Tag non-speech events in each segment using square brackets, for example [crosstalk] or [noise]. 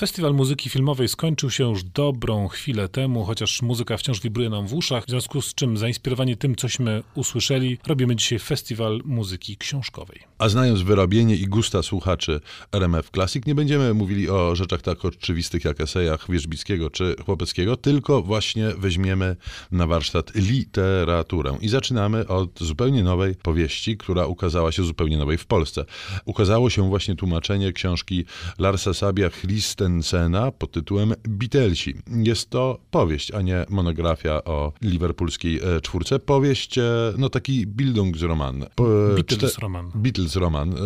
Festiwal Muzyki Filmowej skończył się już dobrą chwilę temu, chociaż muzyka wciąż wibruje nam w uszach, w związku z czym zainspirowani tym, cośmy usłyszeli, robimy dzisiaj Festiwal Muzyki Książkowej. A znając wyrobienie i gusta słuchaczy RMF Classic, nie będziemy mówili o rzeczach tak oczywistych jak esejach Wierzbickiego czy Chłopeckiego, tylko właśnie weźmiemy na warsztat literaturę. I zaczynamy od zupełnie nowej powieści, która ukazała się zupełnie nowej w Polsce. Ukazało się właśnie tłumaczenie książki Larsa Sabia Christensena pod tytułem Beatlesi. Jest to powieść, a nie monografia o liverpoolskiej e, czwórce. Powieść, e, no taki Bildungsroman. Po- Beatles czte- roman. Beatles roman. E,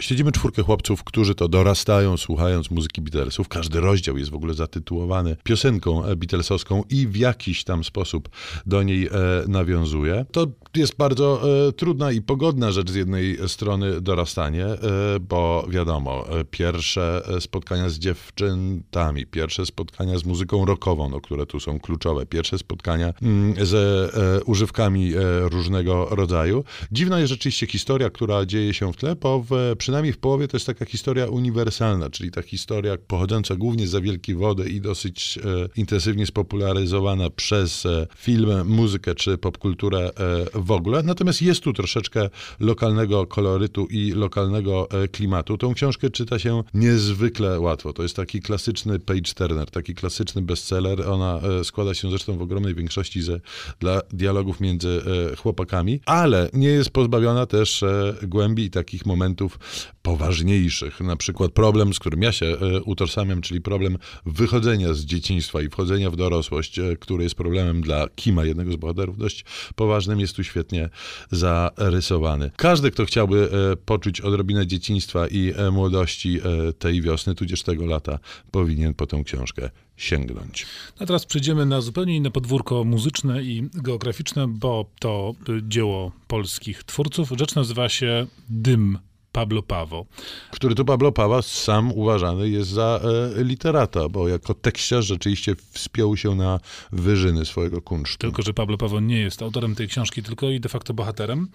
Śledzimy czwórkę chłopców, którzy to dorastają słuchając muzyki Beatlesów. Każdy rozdział jest w ogóle zatytułowany piosenką e, Beatlesowską i w jakiś tam sposób do niej e, nawiązuje. To jest bardzo e, trudna i pogodna rzecz z jednej strony dorastanie, e, bo wiadomo, e, pierwsze e, spotkania z dziewczętami, pierwsze spotkania z muzyką rockową, no, które tu są kluczowe, pierwsze spotkania mm, ze e, używkami e, różnego rodzaju. Dziwna jest rzeczywiście historia, która dzieje się w tle, bo w, przynajmniej w połowie to jest taka historia uniwersalna, czyli ta historia pochodząca głównie za wielkiej wody i dosyć e, intensywnie spopularyzowana przez e, film, muzykę czy popkulturę e, w ogóle. Natomiast jest tu troszeczkę lokalnego kolorytu i lokalnego e, klimatu. Tą książkę czyta się niezwykle łatwo. To jest taki klasyczny page turner, taki klasyczny bestseller. Ona e, składa się zresztą w ogromnej większości ze, dla dialogów między e, chłopakami, ale nie jest pozbawiona też e, głębi i takich momentów poważniejszych. Na przykład problem, z którym ja się utożsamiam, czyli problem wychodzenia z dzieciństwa i wchodzenia w dorosłość, który jest problemem dla Kima, jednego z bohaterów, dość poważnym, jest tu świetnie zarysowany. Każdy, kto chciałby poczuć odrobinę dzieciństwa i młodości tej wiosny, tudzież tego lata, powinien po tę książkę sięgnąć. A teraz przejdziemy na zupełnie inne podwórko muzyczne i geograficzne, bo to y, dzieło polskich twórców. Rzecz nazywa się Dym Pablo Pawo. Który to Pablo Pawa sam uważany jest za e, literata, bo jako tekściarz rzeczywiście wspiął się na wyżyny swojego kunsztu. Tylko, że Pablo Pawo nie jest autorem tej książki, tylko i de facto bohaterem.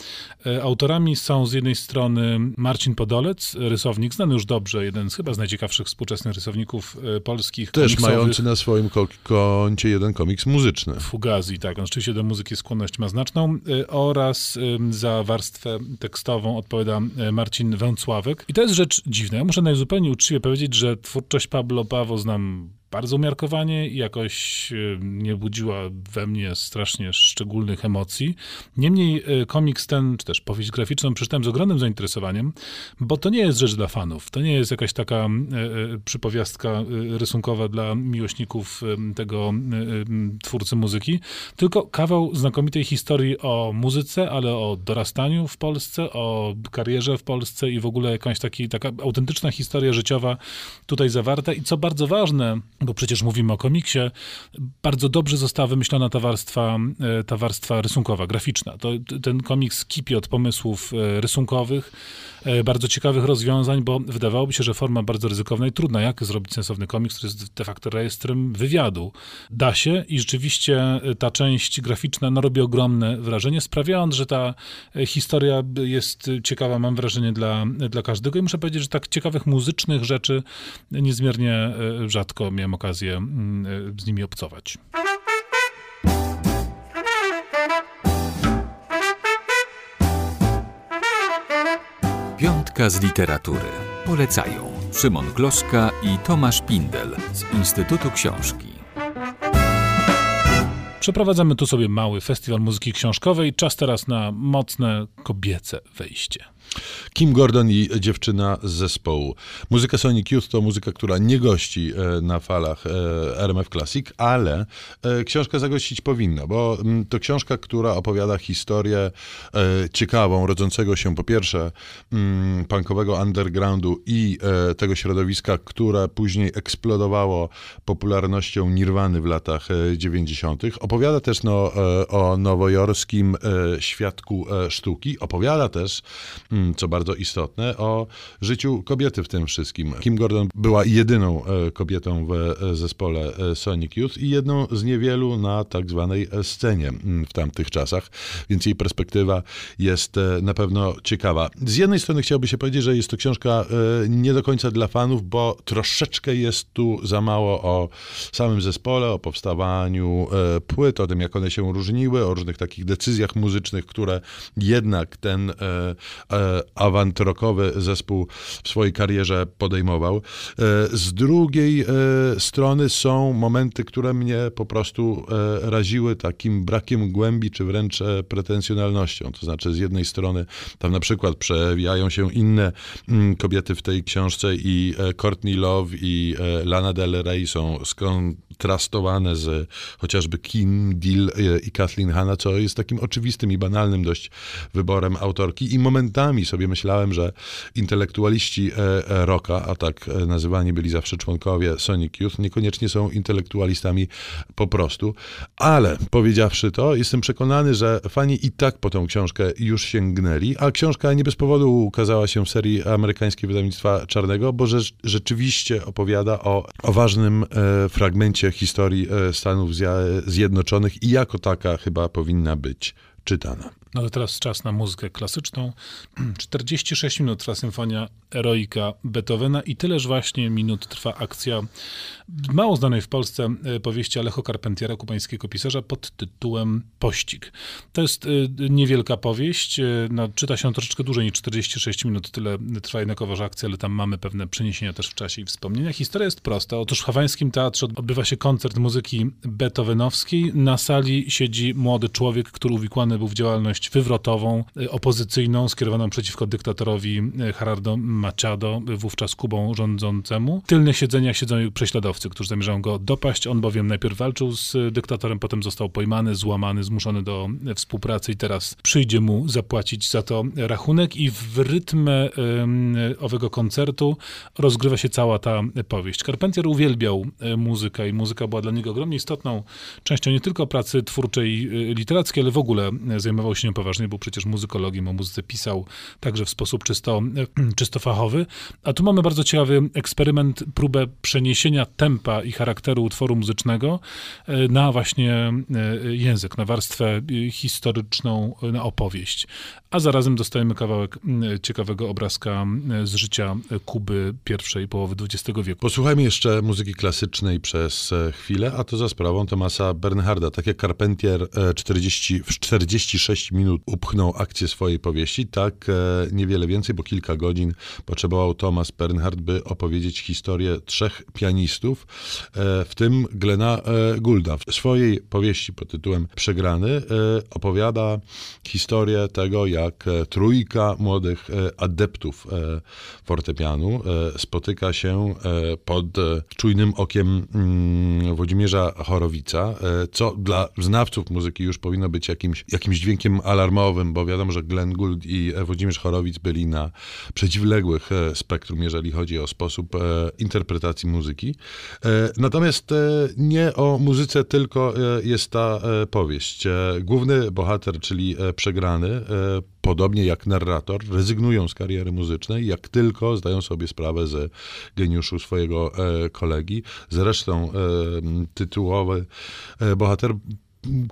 E, Autorami są z jednej strony Marcin Podolec, rysownik, znany już dobrze, jeden z chyba z najciekawszych współczesnych rysowników e, polskich. Też komiksowych. mający na swoim ko- koncie jeden komiks muzyczny. Fugazi, tak, on rzeczywiście do muzyki skłonność ma znaczną y, oraz za warstwę tekstową odpowiada y, Marcin Węcławek. I to jest rzecz dziwna. Ja muszę najzupełniej uczciwie powiedzieć, że twórczość Pablo Pawo znam bardzo umiarkowanie i jakoś y, nie budziła we mnie strasznie szczególnych emocji. Niemniej y, komiks ten, czy też powieść graficzną przeczytałem z ogromnym zainteresowaniem, bo to nie jest rzecz dla fanów. To nie jest jakaś taka y, przypowiastka rysunkowa dla miłośników tego twórcy muzyki, tylko kawał znakomitej historii o muzyce, ale o dorastaniu w Polsce, o karierze w Polsce i w ogóle jakaś taki, taka autentyczna historia życiowa tutaj zawarta. I co bardzo ważne, bo przecież mówimy o komiksie, bardzo dobrze została wymyślona ta warstwa, e, ta warstwa rysunkowa, graficzna. To, ten komiks kipi od pomysłów e, rysunkowych, e, bardzo ciekawych rozwiązań, bo wydawałoby się, że forma bardzo ryzykowna i trudna. Jak zrobić sensowny komiks, który jest de facto rejestrem wywiadu? Da się i rzeczywiście ta część graficzna no, robi ogromne wrażenie, sprawiając, że ta historia jest ciekawa, mam wrażenie, dla, dla każdego. I muszę powiedzieć, że tak ciekawych muzycznych rzeczy niezmiernie rzadko miałem okazję mm, e, z nimi obcować. Piątka z literatury. Polecają Szymon Gloszka i Tomasz Pindel z Instytutu Książki. Przeprowadzamy tu sobie mały festiwal muzyki książkowej. Czas teraz na mocne kobiece wejście. Kim Gordon i dziewczyna z zespołu. Muzyka Sonic Youth to muzyka, która nie gości e, na falach e, RMF Classic, ale e, książka zagościć powinna, bo mm, to książka, która opowiada historię ciekawą, rodzącego się po pierwsze mm, punkowego undergroundu i tego środowiska, które później eksplodowało popularnością Nirwany w latach e, 90. opowiada też no, o nowojorskim świadku sztuki. Opowiada też, mm, co bardzo istotne, o życiu kobiety w tym wszystkim. Kim Gordon była jedyną kobietą w zespole Sonic Youth i jedną z niewielu na tak zwanej scenie mm, w tamtych czasach, więc jej perspektywa jest na pewno ciekawa. Z jednej strony chciałby się powiedzieć, że jest to książka nie do końca dla fanów, bo troszeczkę jest tu za mało o samym zespole, o powstawaniu e, płyt, o tym, jak one się różniły, o różnych takich decyzjach muzycznych, które jednak ten e, e, zespół w swojej karierze podejmował. Z drugiej strony są momenty, które mnie po prostu raziły takim brakiem głębi, czy wręcz pretensjonalnością. To znaczy, z jednej strony tam na przykład przewijają się inne mm, kobiety w tej książce i Courtney Love i Lana Del Rey są skontrastowane z chociażby Kim Deal e, i Kathleen Hanna, co jest takim oczywistym i banalnym dość wyborem autorki. I momentami sobie myślałem, że intelektualiści e, e, rocka, a tak nazywani byli zawsze członkowie Sonic Youth, niekoniecznie są intelektualistami po prostu. Ale powiedziawszy to, jestem przekonany, że fani i tak po tą książkę już sięgnęli, a książka nie bez powodu ukazała się w serii amerykańskiej wydawnictwa Czarnego, bo że, rzeczywiście opowiada o, o ważnym e, fragmencie historii Stanów Zjednoczonych i jako taka chyba powinna być czytana. No teraz czas na muzykę klasyczną. [clears throat] 46 minut trwa symfonia Eroika Beethovena i tyleż właśnie minut trwa akcja mało znanej w Polsce e, powieści Alecho Carpentiera, kubańskiego pisarza, pod tytułem Pościg. To jest e, niewielka powieść, e, no, czyta się troszeczkę dłużej niż 46 minut, tyle trwa jednakowoż akcja, ale tam mamy pewne przeniesienia też w czasie i wspomnienia. Historia jest prosta. Otóż w hawańskim teatrze odbywa się koncert muzyki beethovenowskiej. Na sali siedzi młody człowiek, który uwikłany był w działalność wywrotową, opozycyjną, skierowaną przeciwko dyktatorowi Gerardo Machado, wówczas Kubą rządzącemu. W tylnych siedzeniach siedzą prześladowcy, którzy zamierzają go dopaść. On bowiem najpierw walczył z dyktatorem, potem został pojmany, złamany, zmuszony do współpracy i teraz przyjdzie mu zapłacić za to rachunek i w rytm owego koncertu rozgrywa się cała ta powieść. Carpentier uwielbiał muzykę i muzyka była dla niego ogromnie istotną częścią nie tylko pracy twórczej, literackiej, ale w ogóle zajmował się nią poważnie, był przecież muzykologiem, o muzyce pisał także w sposób czysto, e, [clears throat] czysto fachowy. A tu mamy bardzo ciekawy eksperyment, próbę przeniesienia tempa i charakteru utworu muzycznego e, na właśnie e, język, na warstwę historyczną, na opowieść. A zarazem dostajemy kawałek ciekawego obrazka z życia Kuby pierwszej połowy XX wieku. Posłuchajmy jeszcze muzyki klasycznej przez chwilę, a to za sprawą Tomasa Bernharda. Tak jak Carpentier 40, w 46 minut upchnął akcję swojej powieści, tak niewiele więcej, bo kilka godzin potrzebował Thomas Bernhard, by opowiedzieć historię trzech pianistów, e, w tym Glena e, Goulda. W swojej powieści pod tytułem Przegrany e, opowiada historię tego, jak trójka młodych adeptów fortepianu spotyka się pod czujnym okiem mm, Włodzimierza Chorowica, co dla znawców muzyki już powinno być jakimś, jakimś dźwiękiem alarmowym, bo wiadomo, że Glenn Gould i Włodzimierz Chorowic byli na przeciwległych e, spektrum, jeżeli chodzi o sposób e, interpretacji muzyki. E, natomiast nie o muzyce tylko jest ta powieść. Główny bohater, czyli przegrany, podobnie jak narrator, rezygnują z kariery muzycznej, jak tylko zdają sobie sprawę z geniuszu swojego kolegi. Zresztą tytułowy bohater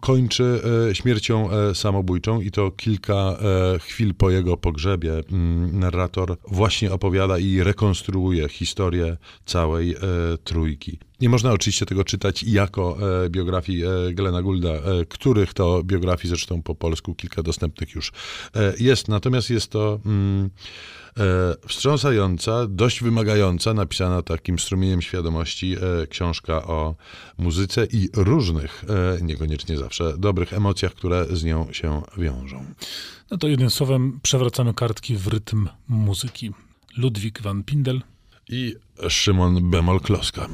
kończy e, śmiercią e, samobójczą i to kilka e, chwil po jego pogrzebie mm, narrator właśnie opowiada i rekonstruuje historię całej trójki. Nie można oczywiście tego czytać jako biografii Glena Goulda, których to biografii zresztą po polsku kilka dostępnych już jest. Natomiast jest to mm, E, wstrząsająca, dość wymagająca, napisana takim strumieniem świadomości e, książka o muzyce i różnych, e, niekoniecznie zawsze dobrych emocjach, które z nią się wiążą. No to jednym słowem przewracamy kartki w rytm muzyki. Ludwik van Pindel i Szymon Bemol Kloska.